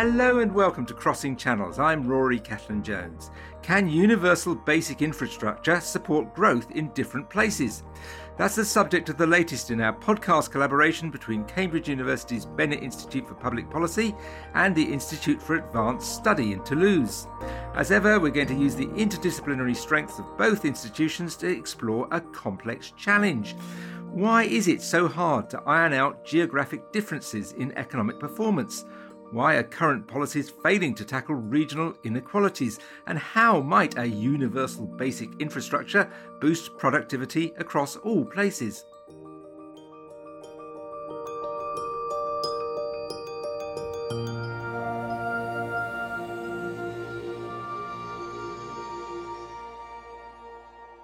Hello and welcome to Crossing Channels. I'm Rory Cellan Jones. Can universal basic infrastructure support growth in different places? That's the subject of the latest in our podcast collaboration between Cambridge University's Bennett Institute for Public Policy and the Institute for Advanced Study in Toulouse. As ever, we're going to use the interdisciplinary strengths of both institutions to explore a complex challenge. Why is it so hard to iron out geographic differences in economic performance? Why are current policies failing to tackle regional inequalities? And how might a universal basic infrastructure boost productivity across all places?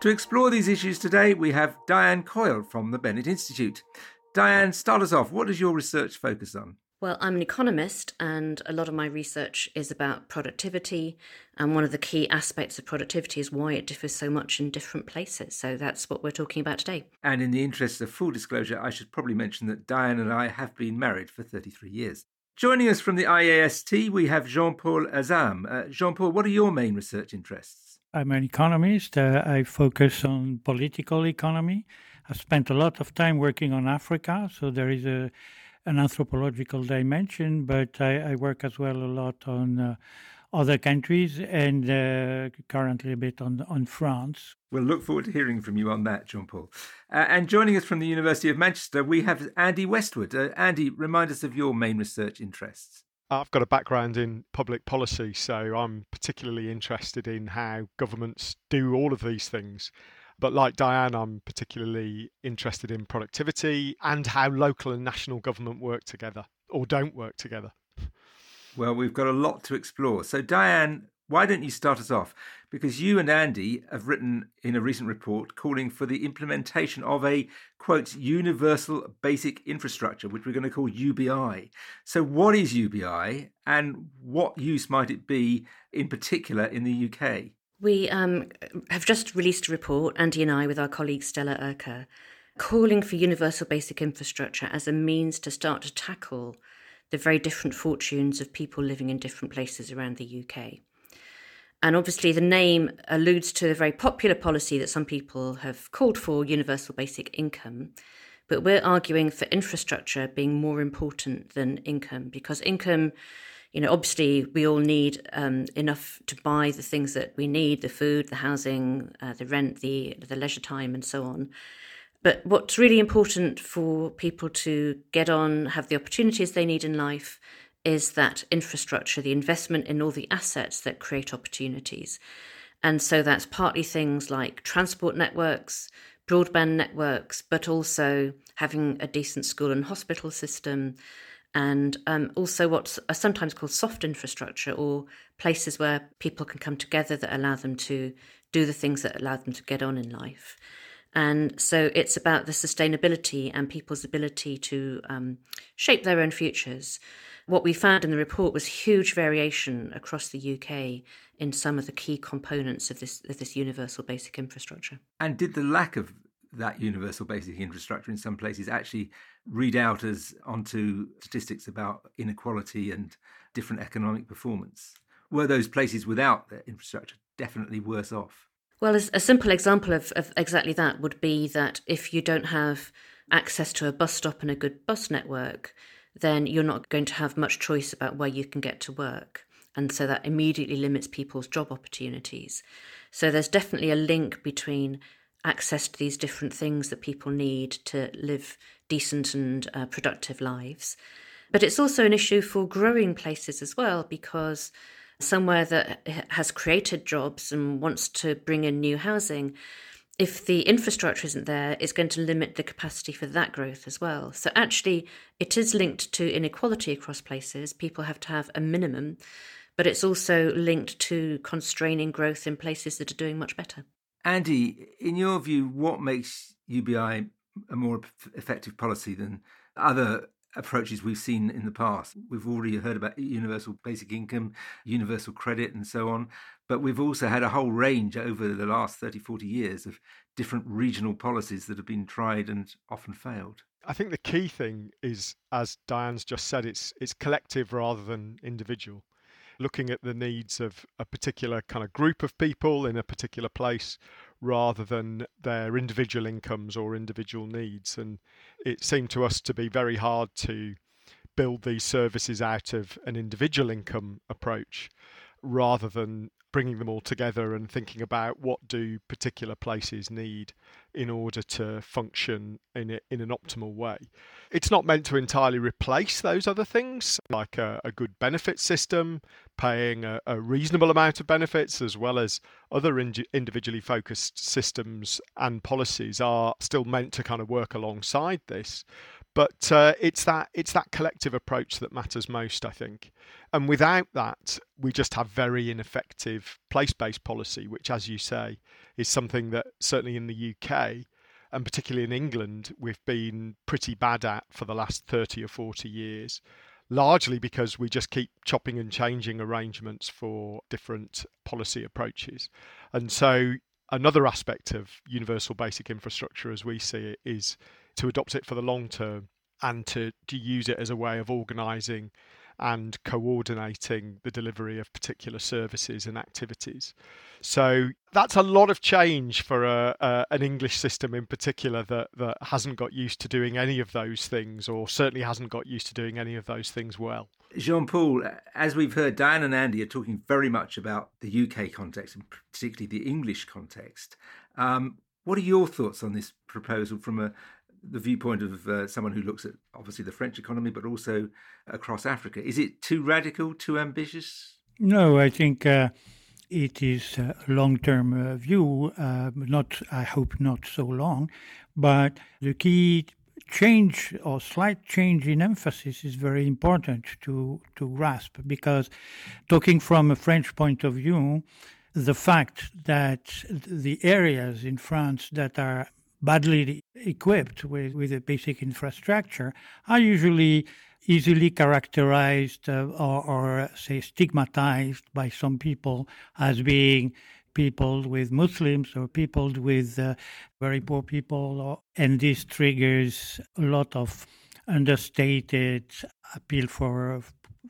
To explore these issues today, we have Diane Coyle from the Bennett Institute. Diane, start us off. What does your research focus on? Well, I'm an economist, and a lot of my research is about productivity. And one of the key aspects of productivity is why it differs so much in different places. So that's what we're talking about today. And in the interest of full disclosure, I should probably mention that Diane and I have been married for 33 years. Joining us from the IAST, we have Jean Paul Azam. Uh, Jean Paul, what are your main research interests? I'm an economist. Uh, I focus on political economy. I've spent a lot of time working on Africa, so there is a an anthropological dimension, but I, I work as well a lot on uh, other countries and uh, currently a bit on on France. We'll look forward to hearing from you on that, Jean Paul. Uh, and joining us from the University of Manchester, we have Andy Westwood. Uh, Andy, remind us of your main research interests. I've got a background in public policy, so I'm particularly interested in how governments do all of these things. But like Diane, I'm particularly interested in productivity and how local and national government work together or don't work together. Well, we've got a lot to explore. So, Diane, why don't you start us off? Because you and Andy have written in a recent report calling for the implementation of a quote universal basic infrastructure, which we're going to call UBI. So, what is UBI and what use might it be in particular in the UK? We um, have just released a report, Andy and I, with our colleague Stella Erker, calling for universal basic infrastructure as a means to start to tackle the very different fortunes of people living in different places around the UK. And obviously, the name alludes to the very popular policy that some people have called for universal basic income. But we're arguing for infrastructure being more important than income because income you know, obviously we all need um, enough to buy the things that we need: the food, the housing, uh, the rent, the the leisure time, and so on. But what's really important for people to get on, have the opportunities they need in life, is that infrastructure, the investment in all the assets that create opportunities. And so that's partly things like transport networks, broadband networks, but also having a decent school and hospital system, and um, also what's sometimes called soft infrastructure or places where people can come together that allow them to do the things that allow them to get on in life. And so it's about the sustainability and people's ability to um, shape their own futures. What we found in the report was huge variation across the UK in some of the key components of this of this universal basic infrastructure. And did the lack of that universal basic infrastructure in some places actually read out as onto statistics about inequality and different economic performance? Were those places without their infrastructure definitely worse off? Well, a simple example of, of exactly that would be that if you don't have access to a bus stop and a good bus network, then you're not going to have much choice about where you can get to work. And so that immediately limits people's job opportunities. So there's definitely a link between access to these different things that people need to live decent and uh, productive lives. But it's also an issue for growing places as well, because somewhere that has created jobs and wants to bring in new housing, if the infrastructure isn't there, it's going to limit the capacity for that growth as well. So actually, it is linked to inequality across places. People have to have a minimum, but it's also linked to constraining growth in places that are doing much better. Andy, in your view, what makes UBI a more effective policy than other approaches we've seen in the past? We've already heard about universal basic income, universal credit, and so on. But we've also had a whole range over the last 30, 40 years of different regional policies that have been tried and often failed. I think the key thing is, as Diane's just said, it's it's collective rather than individual. Looking at the needs of a particular kind of group of people in a particular place rather than their individual incomes or individual needs. And it seemed to us to be very hard to build these services out of an individual income approach rather than bringing them all together and thinking about what do particular places need in order to function in a, in an optimal way. It's not meant to entirely replace those other things, like a, a good benefit system, paying a, a, reasonable amount of benefits, as well as other in, individually focused systems and policies are still meant to kind of work alongside this. But uh, it's that it's that collective approach that matters most, I think. And without that, we just have very ineffective place-based policy, which, as you say, is something that certainly in the UK and particularly in England, we've been pretty bad at for the last 30 or 40 years, largely because we just keep chopping and changing arrangements for different policy approaches. And so, another aspect of universal basic infrastructure, as we see it, is to adopt it for the long term and to, to use it as a way of organizing and coordinating the delivery of particular services and activities. So that's a lot of change for a, a, an English system in particular that, that hasn't got used to doing any of those things, or certainly hasn't got used to doing any of those things well. Jean Paul, as we've heard, Diane and Andy are talking very much about the UK context and particularly the English context. Um, what are your thoughts on this proposal from a, the viewpoint of uh, someone who looks at obviously the French economy, but also across Africa. Is it too radical, too ambitious? No, I think uh, it is a long-term uh, view. Uh, not, I hope, not so long, but the key change or slight change in emphasis is very important to to grasp because talking from a French point of view the fact that the areas in France that are badly equipped with, with a basic infrastructure are usually easily characterized uh, or, or, say, stigmatized by some people as being people with Muslims or people with uh, very poor people. Or, and this triggers a lot of understated appeal for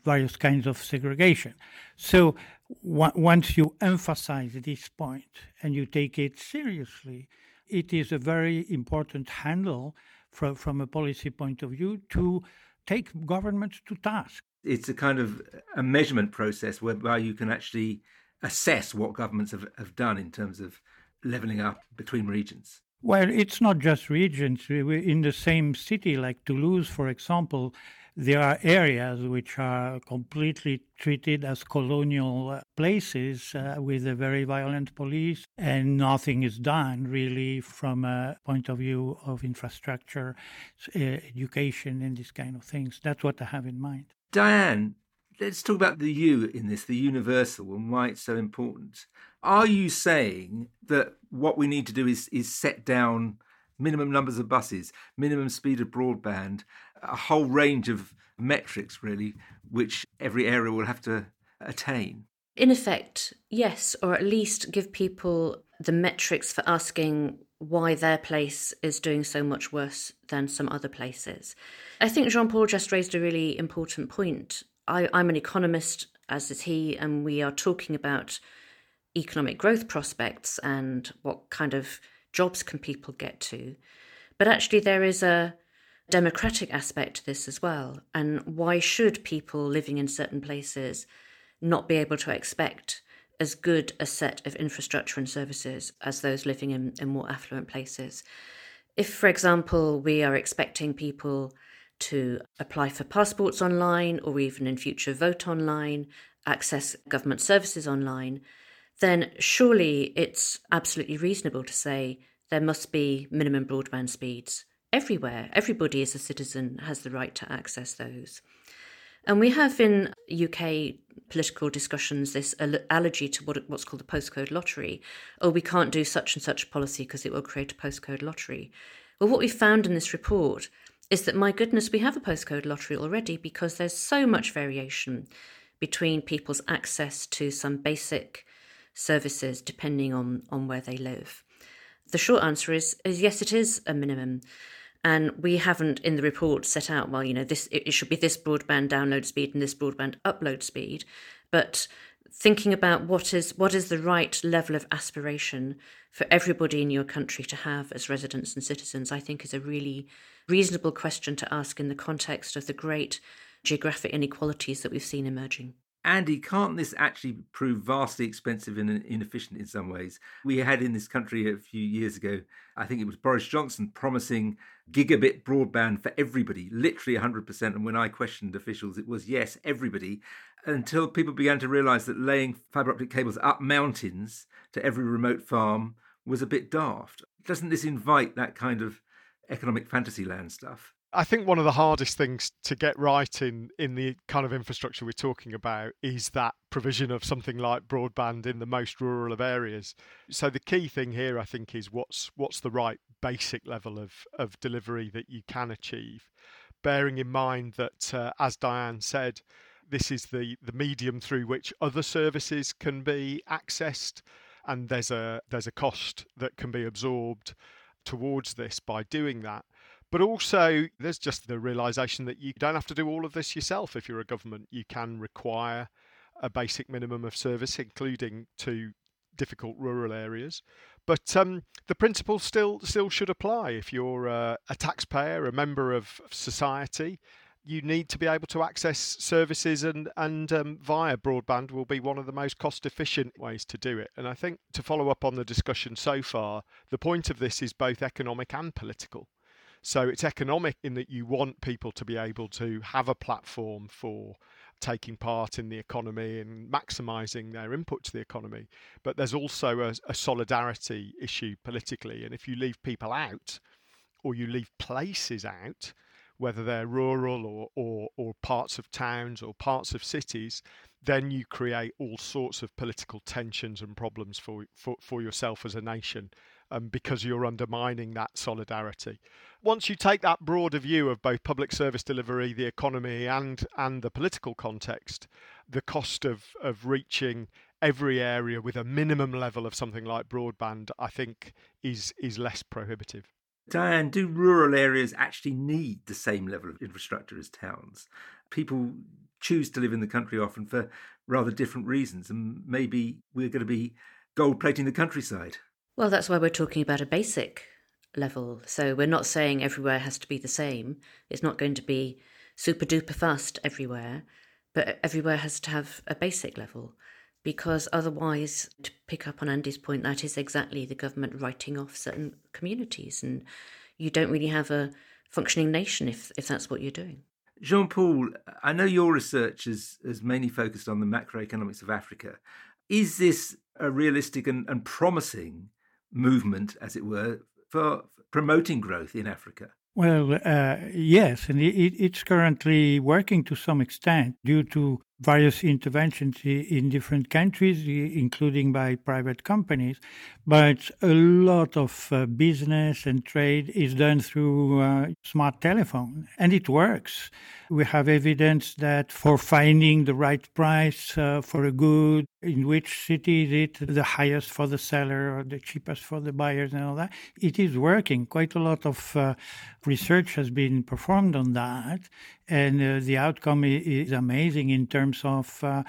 various kinds of segregation. So w- once you emphasize this point and you take it seriously, it is a very important handle from, from a policy point of view to take governments to task. It's a kind of a measurement process whereby you can actually assess what governments have, have done in terms of leveling up between regions. Well, it's not just regions. We're in the same city, like Toulouse, for example, there are areas which are completely treated as colonial places uh, with a very violent police, and nothing is done really from a point of view of infrastructure, education, and these kind of things. That's what I have in mind. Diane, let's talk about the U in this, the universal, and why it's so important. Are you saying that what we need to do is is set down minimum numbers of buses, minimum speed of broadband, a whole range of metrics, really, which every area will have to attain. In effect, yes, or at least give people the metrics for asking why their place is doing so much worse than some other places. I think Jean Paul just raised a really important point. I, I'm an economist, as is he, and we are talking about economic growth prospects and what kind of jobs can people get to. But actually, there is a democratic aspect to this as well. And why should people living in certain places not be able to expect as good a set of infrastructure and services as those living in, in more affluent places? If, for example, we are expecting people to apply for passports online or even in future vote online, access government services online, then surely it's absolutely reasonable to say there must be minimum broadband speeds everywhere. Everybody as a citizen has the right to access those. And we have in UK political discussions this allergy to what, what's called the postcode lottery. Oh, we can't do such and such policy because it will create a postcode lottery. Well, what we found in this report is that, my goodness, we have a postcode lottery already because there's so much variation between people's access to some basic services depending on, on where they live. The short answer is, is yes, it is a minimum. And we haven't in the report set out, well, you know, this it should be this broadband download speed and this broadband upload speed. But thinking about what is what is the right level of aspiration for everybody in your country to have as residents and citizens, I think is a really reasonable question to ask in the context of the great geographic inequalities that we've seen emerging. Andy, can't this actually prove vastly expensive and inefficient in some ways? We had in this country a few years ago, I think it was Boris Johnson promising gigabit broadband for everybody, literally 100%. And when I questioned officials, it was yes, everybody, until people began to realize that laying fiber optic cables up mountains to every remote farm was a bit daft. Doesn't this invite that kind of economic fantasy land stuff? I think one of the hardest things to get right in in the kind of infrastructure we're talking about is that provision of something like broadband in the most rural of areas. So the key thing here, I think, is what's what's the right basic level of of delivery that you can achieve, bearing in mind that, uh, as Diane said, this is the the medium through which other services can be accessed, and there's a there's a cost that can be absorbed towards this by doing that. But also, there's just the realization that you don't have to do all of this yourself if you're a government. You can require a basic minimum of service, including to difficult rural areas. But um, the principle still still should apply. If you're uh, a taxpayer, a member of society, you need to be able to access services, and and um, via broadband will be one of the most cost efficient ways to do it. And I think to follow up on the discussion so far, the point of this is both economic and political. So it's economic in that you want people to be able to have a platform for taking part in the economy and maximizing their input to the economy. But there's also a, a solidarity issue politically. And if you leave people out or you leave places out, whether they're rural or, or, or parts of towns or parts of cities, then you create all sorts of political tensions and problems for, for, for yourself as a nation um, because you're undermining that solidarity. Once you take that broader view of both public service delivery, the economy, and and the political context, the cost of of reaching every area with a minimum level of something like broadband, I think, is is less prohibitive. Diane, do rural areas actually need the same level of infrastructure as towns? People choose to live in the country often for rather different reasons, and maybe we're going to be gold plating the countryside. Well, that's why we're talking about a basic level. So we're not saying everywhere has to be the same. It's not going to be super duper fast everywhere, but everywhere has to have a basic level. Because otherwise, to pick up on Andy's point, that is exactly the government writing off certain communities. And you don't really have a functioning nation if, if that's what you're doing. Jean Paul, I know your research is, is mainly focused on the macroeconomics of Africa. Is this a realistic and, and promising movement, as it were, for promoting growth in Africa? Well, uh, yes, and it, it's currently working to some extent due to various interventions in different countries, including by private companies. But a lot of uh, business and trade is done through uh, smart telephone, and it works. We have evidence that for finding the right price uh, for a good, in which city is it the highest for the seller or the cheapest for the buyers and all that, it is working. Quite a lot of uh, research has been performed on that, and uh, the outcome is amazing in terms of uh,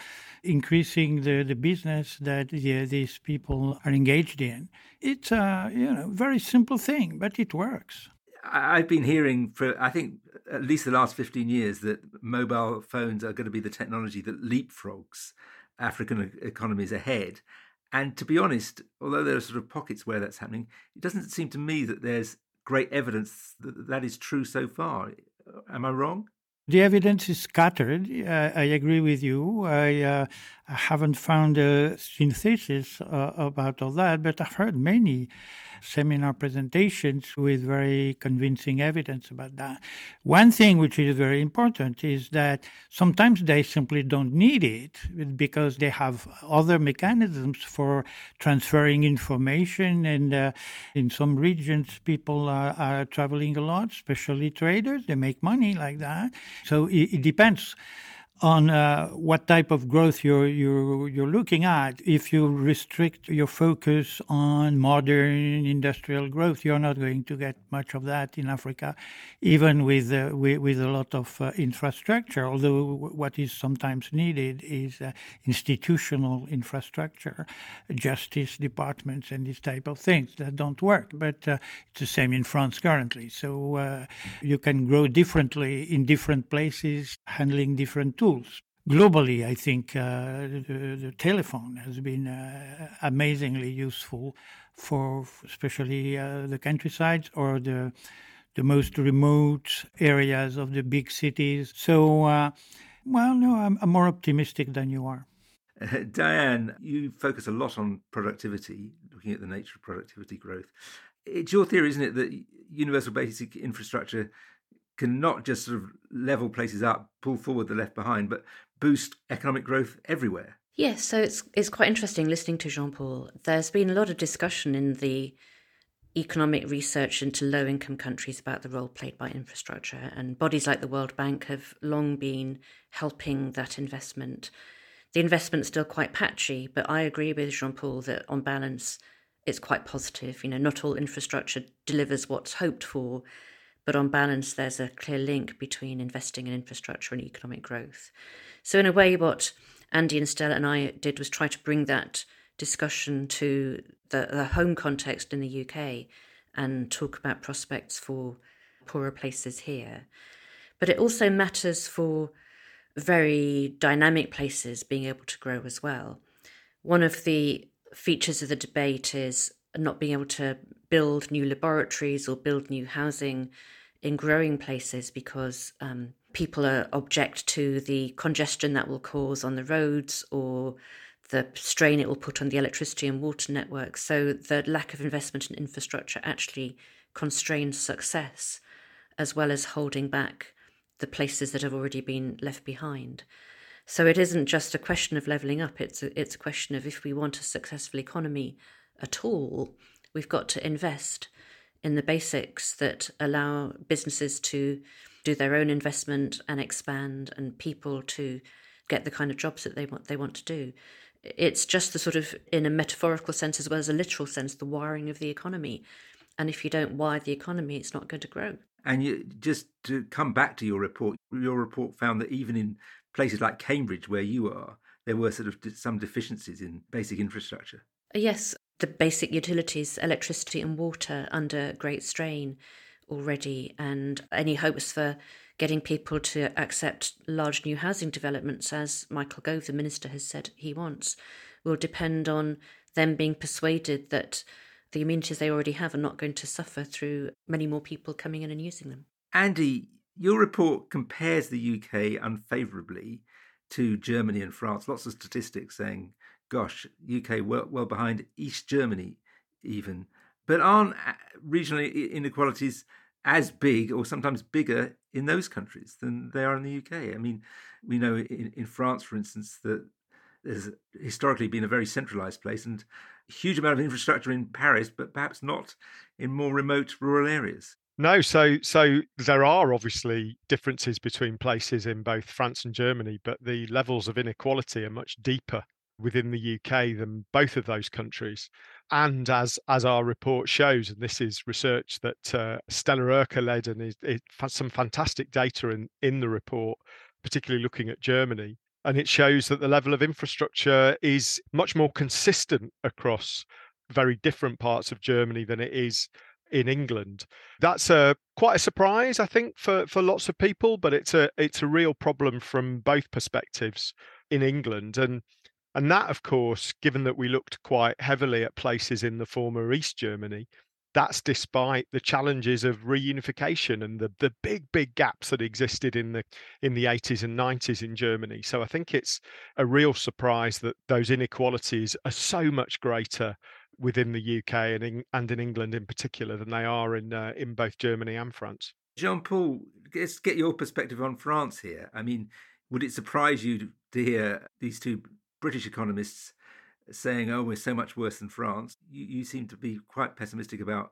increasing the, the business that yeah, these people are engaged in. It's a you know very simple thing, but it works. I've been hearing for I think at least the last fifteen years that mobile phones are going to be the technology that leapfrogs African economies ahead. And to be honest, although there are sort of pockets where that's happening, it doesn't seem to me that there's great evidence that that is true so far. Am I wrong? The evidence is scattered. Uh, I agree with you. I, uh, I haven't found a synthesis uh, about all that, but I've heard many seminar presentations with very convincing evidence about that. One thing which is very important is that sometimes they simply don't need it because they have other mechanisms for transferring information. And uh, in some regions, people are, are, traveling a lot, especially traders. They make money like that. So it, it depends on uh, what type of growth you're, you're, you're looking at. If you restrict your focus on modern industrial growth, you're not going to get much of that in Africa, even with, uh, with, with, a lot of uh, infrastructure. Although what is sometimes needed is uh, institutional infrastructure, justice departments, and this type of things that don't work. But uh, it's the same in France currently. So uh, you can grow differently in different places, handling different tools tools. Globally, I think uh, the, the, telephone has been uh, amazingly useful for especially uh, the countryside or the the most remote areas of the big cities. So, uh, well, no, I'm, I'm, more optimistic than you are. Diane, you focus a lot on productivity, looking at the nature of productivity growth. It's your theory, isn't it, that universal basic infrastructure can not just sort of level places up, pull forward the left behind, but boost economic growth everywhere. Yes, so it's it's quite interesting listening to Jean Paul. There's been a lot of discussion in the economic research into low income countries about the role played by infrastructure, and bodies like the World Bank have long been helping that investment. The investment's still quite patchy, but I agree with Jean Paul that on balance, it's quite positive. You know, not all infrastructure delivers what's hoped for, but on balance, there's a clear link between investing in infrastructure and economic growth. So, in a way, what Andy and Stella and I did was try to bring that discussion to the, the home context in the UK and talk about prospects for poorer places here. But it also matters for very dynamic places being able to grow as well. One of the features of the debate is not being able to build new laboratories or build new housing in growing places because um, people are, object to the congestion that will cause on the roads or the strain it will put on the electricity and water networks. So the lack of investment in infrastructure actually constrains success as well as holding back the places that have already been left behind. So it isn't just a question of levelling up, it's a, it's a question of if we want a successful economy at all, we've got to invest in the basics that allow businesses to do their own investment and expand and people to get the kind of jobs that they want they want to do. It's just the sort of in a metaphorical sense as well as a literal sense the wiring of the economy. And if you don't wire the economy it's not going to grow. And you just to come back to your report your report found that even in places like cambridge where you are there were sort of some deficiencies in basic infrastructure. Yes the basic utilities, electricity and water, under great strain already, and any hopes for getting people to accept large new housing developments, as Michael Gove, the minister, has said he wants, will depend on them being persuaded that the amenities they already have are not going to suffer through many more people coming in and using them. Andy, your report compares the UK unfavourably to Germany and France. Lots of statistics saying gosh, UK well, well behind East Germany, even. But aren't uh, regional inequalities as big or sometimes bigger in those countries than they are in the UK? I mean, we know in, in France, for instance, that there's historically been a very centralized place and a huge amount of infrastructure in Paris, but perhaps not in more remote rural areas. No, so so there are obviously differences between places in both France and Germany, but the levels of inequality are much deeper within the UK than both of those countries. And as as our report shows, and this is research that uh, Stella Erker led, and it, it some fantastic data in in the report, particularly looking at Germany. And it shows that the level of infrastructure is much more consistent across very different parts of Germany than it is in England. That's a quite a surprise, I think, for for lots of people. But it's a it's a real problem from both perspectives in England. And and that, of course, given that we looked quite heavily at places in the former East Germany, that's despite the challenges of reunification and the, the big, big gaps that existed in the in the 80s and 90s in Germany. So I think it's a real surprise that those inequalities are so much greater within the UK and in, and in England in particular than they are in uh, in both Germany and France. Jean Paul, let's get your perspective on France here. I mean, would it surprise you to hear these two British economists saying, oh, we're so much worse than France. You, you seem to be quite pessimistic about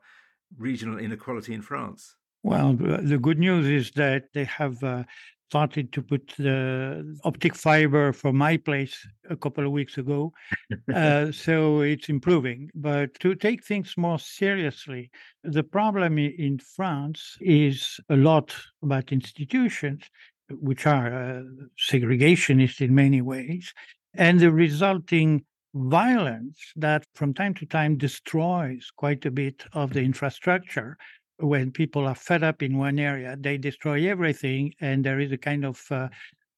regional inequality in France. Well, the good news is that they have uh, started to put the optic fiber for my place a couple of weeks ago. uh, so it's improving. But to take things more seriously, the problem in France is a lot about institutions, which are uh, segregationist in many ways, and the resulting violence that from time to time destroys quite a bit of the infrastructure when people are fed up in one area, they destroy everything, and there is a kind of uh,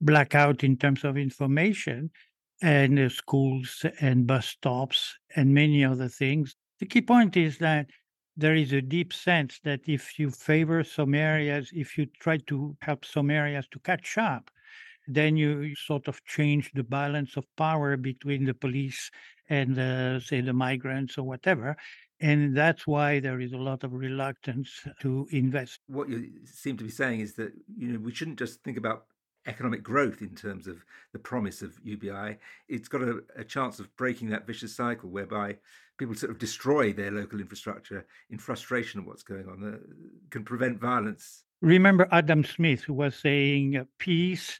blackout in terms of information, and uh, schools and bus stops and many other things. The key point is that there is a deep sense that if you favor some areas, if you try to help some areas to catch up, then you sort of change the balance of power between the police and, uh, say, the migrants or whatever. And that's why there is a lot of reluctance to invest. What you seem to be saying is that you know we shouldn't just think about economic growth in terms of the promise of UBI. It's got a, a chance of breaking that vicious cycle whereby people sort of destroy their local infrastructure in frustration of what's going on, uh, can prevent violence. Remember Adam Smith, who was saying uh, peace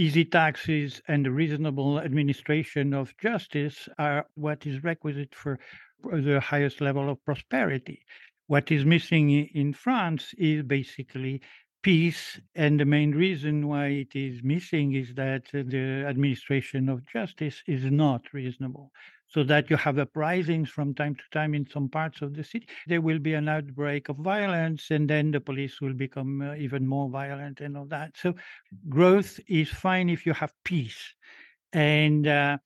easy taxes and the reasonable administration of justice are what is requisite for the highest level of prosperity. What is missing in France is basically peace. And the main reason why it is missing is that the administration of justice is not reasonable. So that you have uprisings from time to time in some parts of the city. There will be an outbreak of violence, and then the police will become uh, even more violent and all that. So, growth is fine if you have peace. And uh,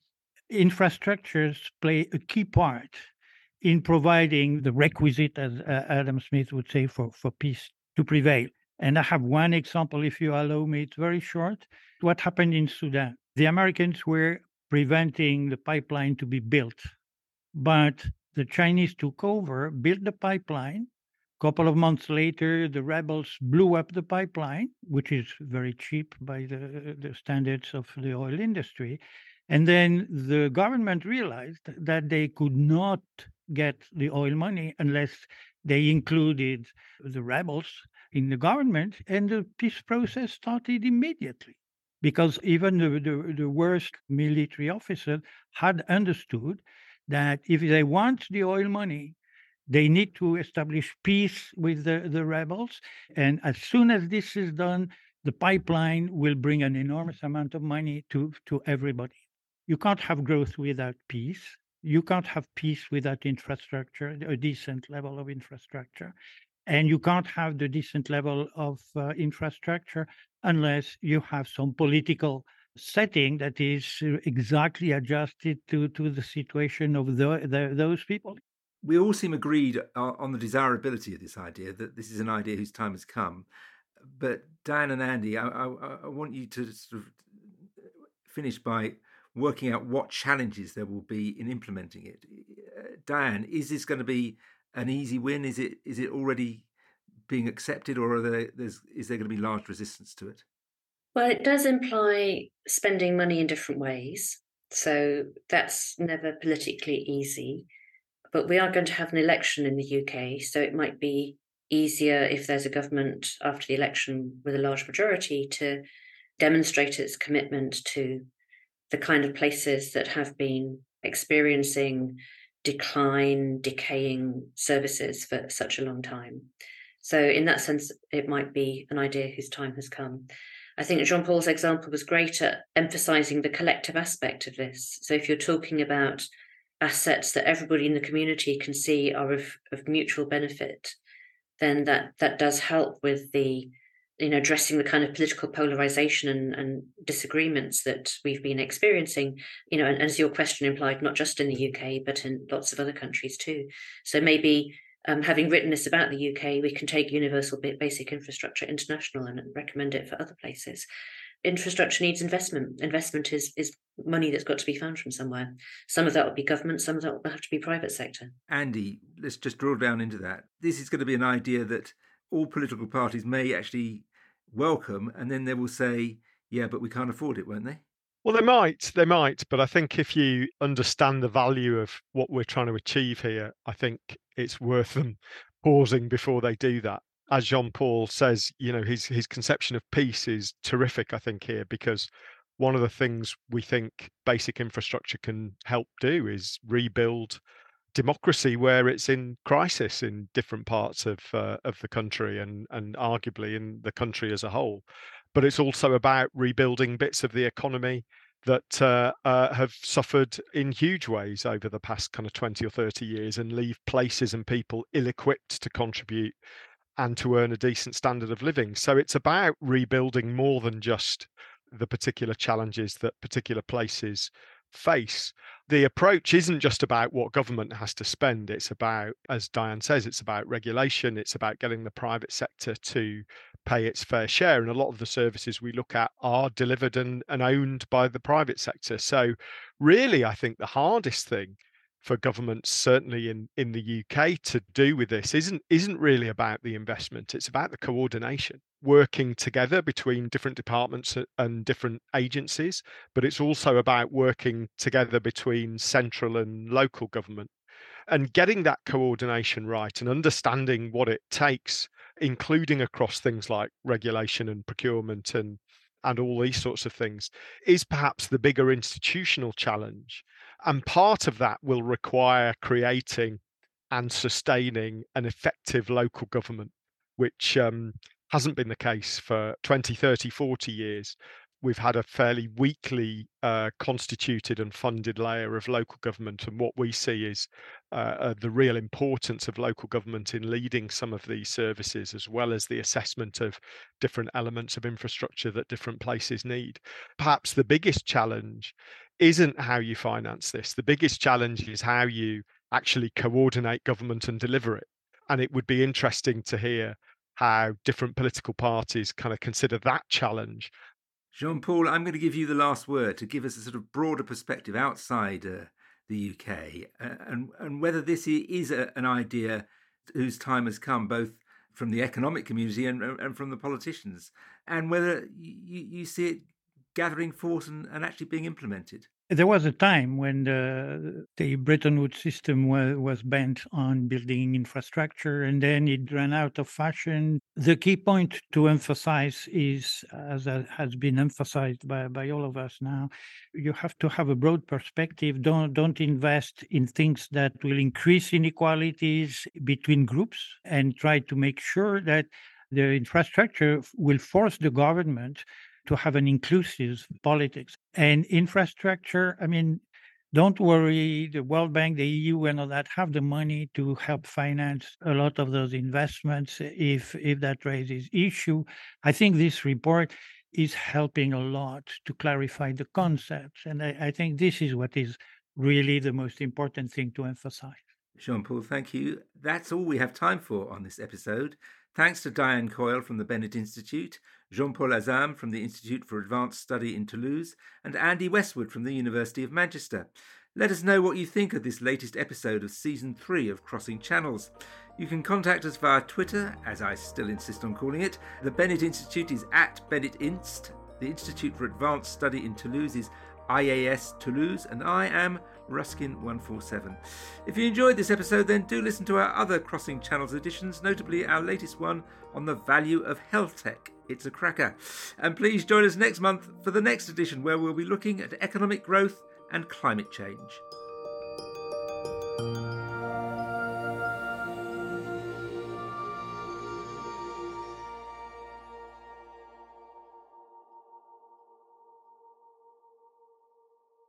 infrastructures play a key part in providing the requisite, as uh, Adam Smith would say, for, for peace to prevail. And I have one example, if you allow me, it's very short. What happened in Sudan? The Americans were preventing the pipeline to be built, but the Chinese took over, built the pipeline. A couple of months later, the rebels blew up the pipeline, which is very cheap by the, the standards of the oil industry. And then the government realized that they could not get the oil money unless they included the rebels in the government, and the peace process started immediately. Because even the, the, the worst military officer had understood that if they want the oil money, they need to establish peace with the, the rebels. And as soon as this is done, the pipeline will bring an enormous amount of money to, to everybody. You can't have growth without peace you can't have peace without infrastructure, a decent level of infrastructure. And you can't have the decent level of uh, infrastructure unless you have some political setting that is uh, exactly adjusted to, to the situation of the, the, those people. We all seem agreed uh, on the desirability of this idea, that this is an idea whose time has come. But Diane and Andy, I, I, I want you to sort of finish by working out what challenges there will be in implementing it. Uh, Diane, is this going to be an easy win? Is it is it already being accepted, or there, is is there going to be large resistance to it? Well, it does imply spending money in different ways, so that's never politically easy. But we are going to have an election in the UK, so it might be easier if there's a government after the election with a large majority to demonstrate its commitment to the kind of places that have been experiencing decline, decaying services for such a long time. So, in that sense, it might be an idea whose time has come. I think Jean Paul's example was great at emphasizing the collective aspect of this. So, if you're talking about assets that everybody in the community can see are of, of mutual benefit, then that that does help with the you know addressing the kind of political polarization and, and disagreements that we've been experiencing you know and, as your question implied not just in the uk but in lots of other countries too so maybe um, having written this about the uk we can take universal basic infrastructure international and recommend it for other places. Infrastructure needs investment. Investment is is money that's got to be found from somewhere. Some of that will be government some of that will have to be private sector. Andy let's just drill down into that. This is going to be an idea that all political parties may actually welcome, and then they will say, "Yeah, but we can't afford it," won't they? Well, they might, they might, but I think if you understand the value of what we're trying to achieve here, I think it's worth them pausing before they do that. as Jean Paul says, you know, his his conception of peace is terrific, I think, here, because one of the things we think basic infrastructure can help do is rebuild democracy where it's in crisis in different parts of uh, of the country and and arguably in the country as a whole. But it's also about rebuilding bits of the economy that uh, uh, have suffered in huge ways over the past kind of 20 or 30 years and leave places and people ill equipped to contribute and to earn a decent standard of living. So it's about rebuilding more than just the particular challenges that particular places face. The approach isn't just about what government has to spend, it's about, as Diane says, it's about regulation, it's about getting the private sector to pay its fair share. And a lot of the services we look at are delivered and, and owned by the private sector. So, really, I think the hardest thing for governments, certainly in, in the UK, to do with this isn't isn't really about the investment. It's about the coordination, working together between different departments and different agencies. But it's also about working together between central and local government and getting that coordination right and understanding what it takes including across things like regulation and procurement and and all these sorts of things is perhaps the bigger institutional challenge and part of that will require creating and sustaining an effective local government which um, hasn't been the case for 20 30 40 years we've had a fairly weakly uh, constituted and funded layer of local government. And what we see is uh, uh, the real importance of local government in leading some of these services, as well as the assessment of different elements of infrastructure that different places need. Perhaps the biggest challenge isn't how you finance this, the biggest challenge is how you actually coordinate government and deliver it. And it would be interesting to hear how different political parties kind of consider that challenge Jean Paul, I'm going to give you the last word to give us a sort of broader perspective outside uh, the UK uh, and, and whether this is a, an idea whose time has come, both from the economic community and, and from the politicians, and whether you, you see it gathering force and, and actually being implemented. There was a time when the, the Bretton Woods system was, was bent on building infrastructure and then it ran out of fashion. The key point to emphasize is, as has been emphasized by, by all of us now, you have to have a broad perspective. Don't, don't invest in things that will increase inequalities between groups and try to make sure that the infrastructure will force the government to have an inclusive politics and infrastructure. I mean, don't worry, the World Bank, the EU, and all that have the money to help finance a lot of those investments if if that raises issue. I think this report is helping a lot to clarify the concepts, and I, I think this is what is really the most important thing to emphasize. Jean Paul, thank you. That's all we have time for on this episode. Thanks to Diane Coyle from the Bennett Institute, Jean Paul Azam from the Institute for Advanced Study in Toulouse, and Andy Westwood from the University of Manchester. Let us know what you think of this latest episode of Season 3 of Crossing Channels. You can contact us via Twitter, as I still insist on calling it. The Bennett Institute is at Bennett Inst. The Institute for Advanced Study in Toulouse is IAS Toulouse, and I am Ruskin147. If you enjoyed this episode, then do listen to our other Crossing Channels editions, notably our latest one on the value of health tech. It's a cracker. And please join us next month for the next edition, where we'll be looking at economic growth and climate change.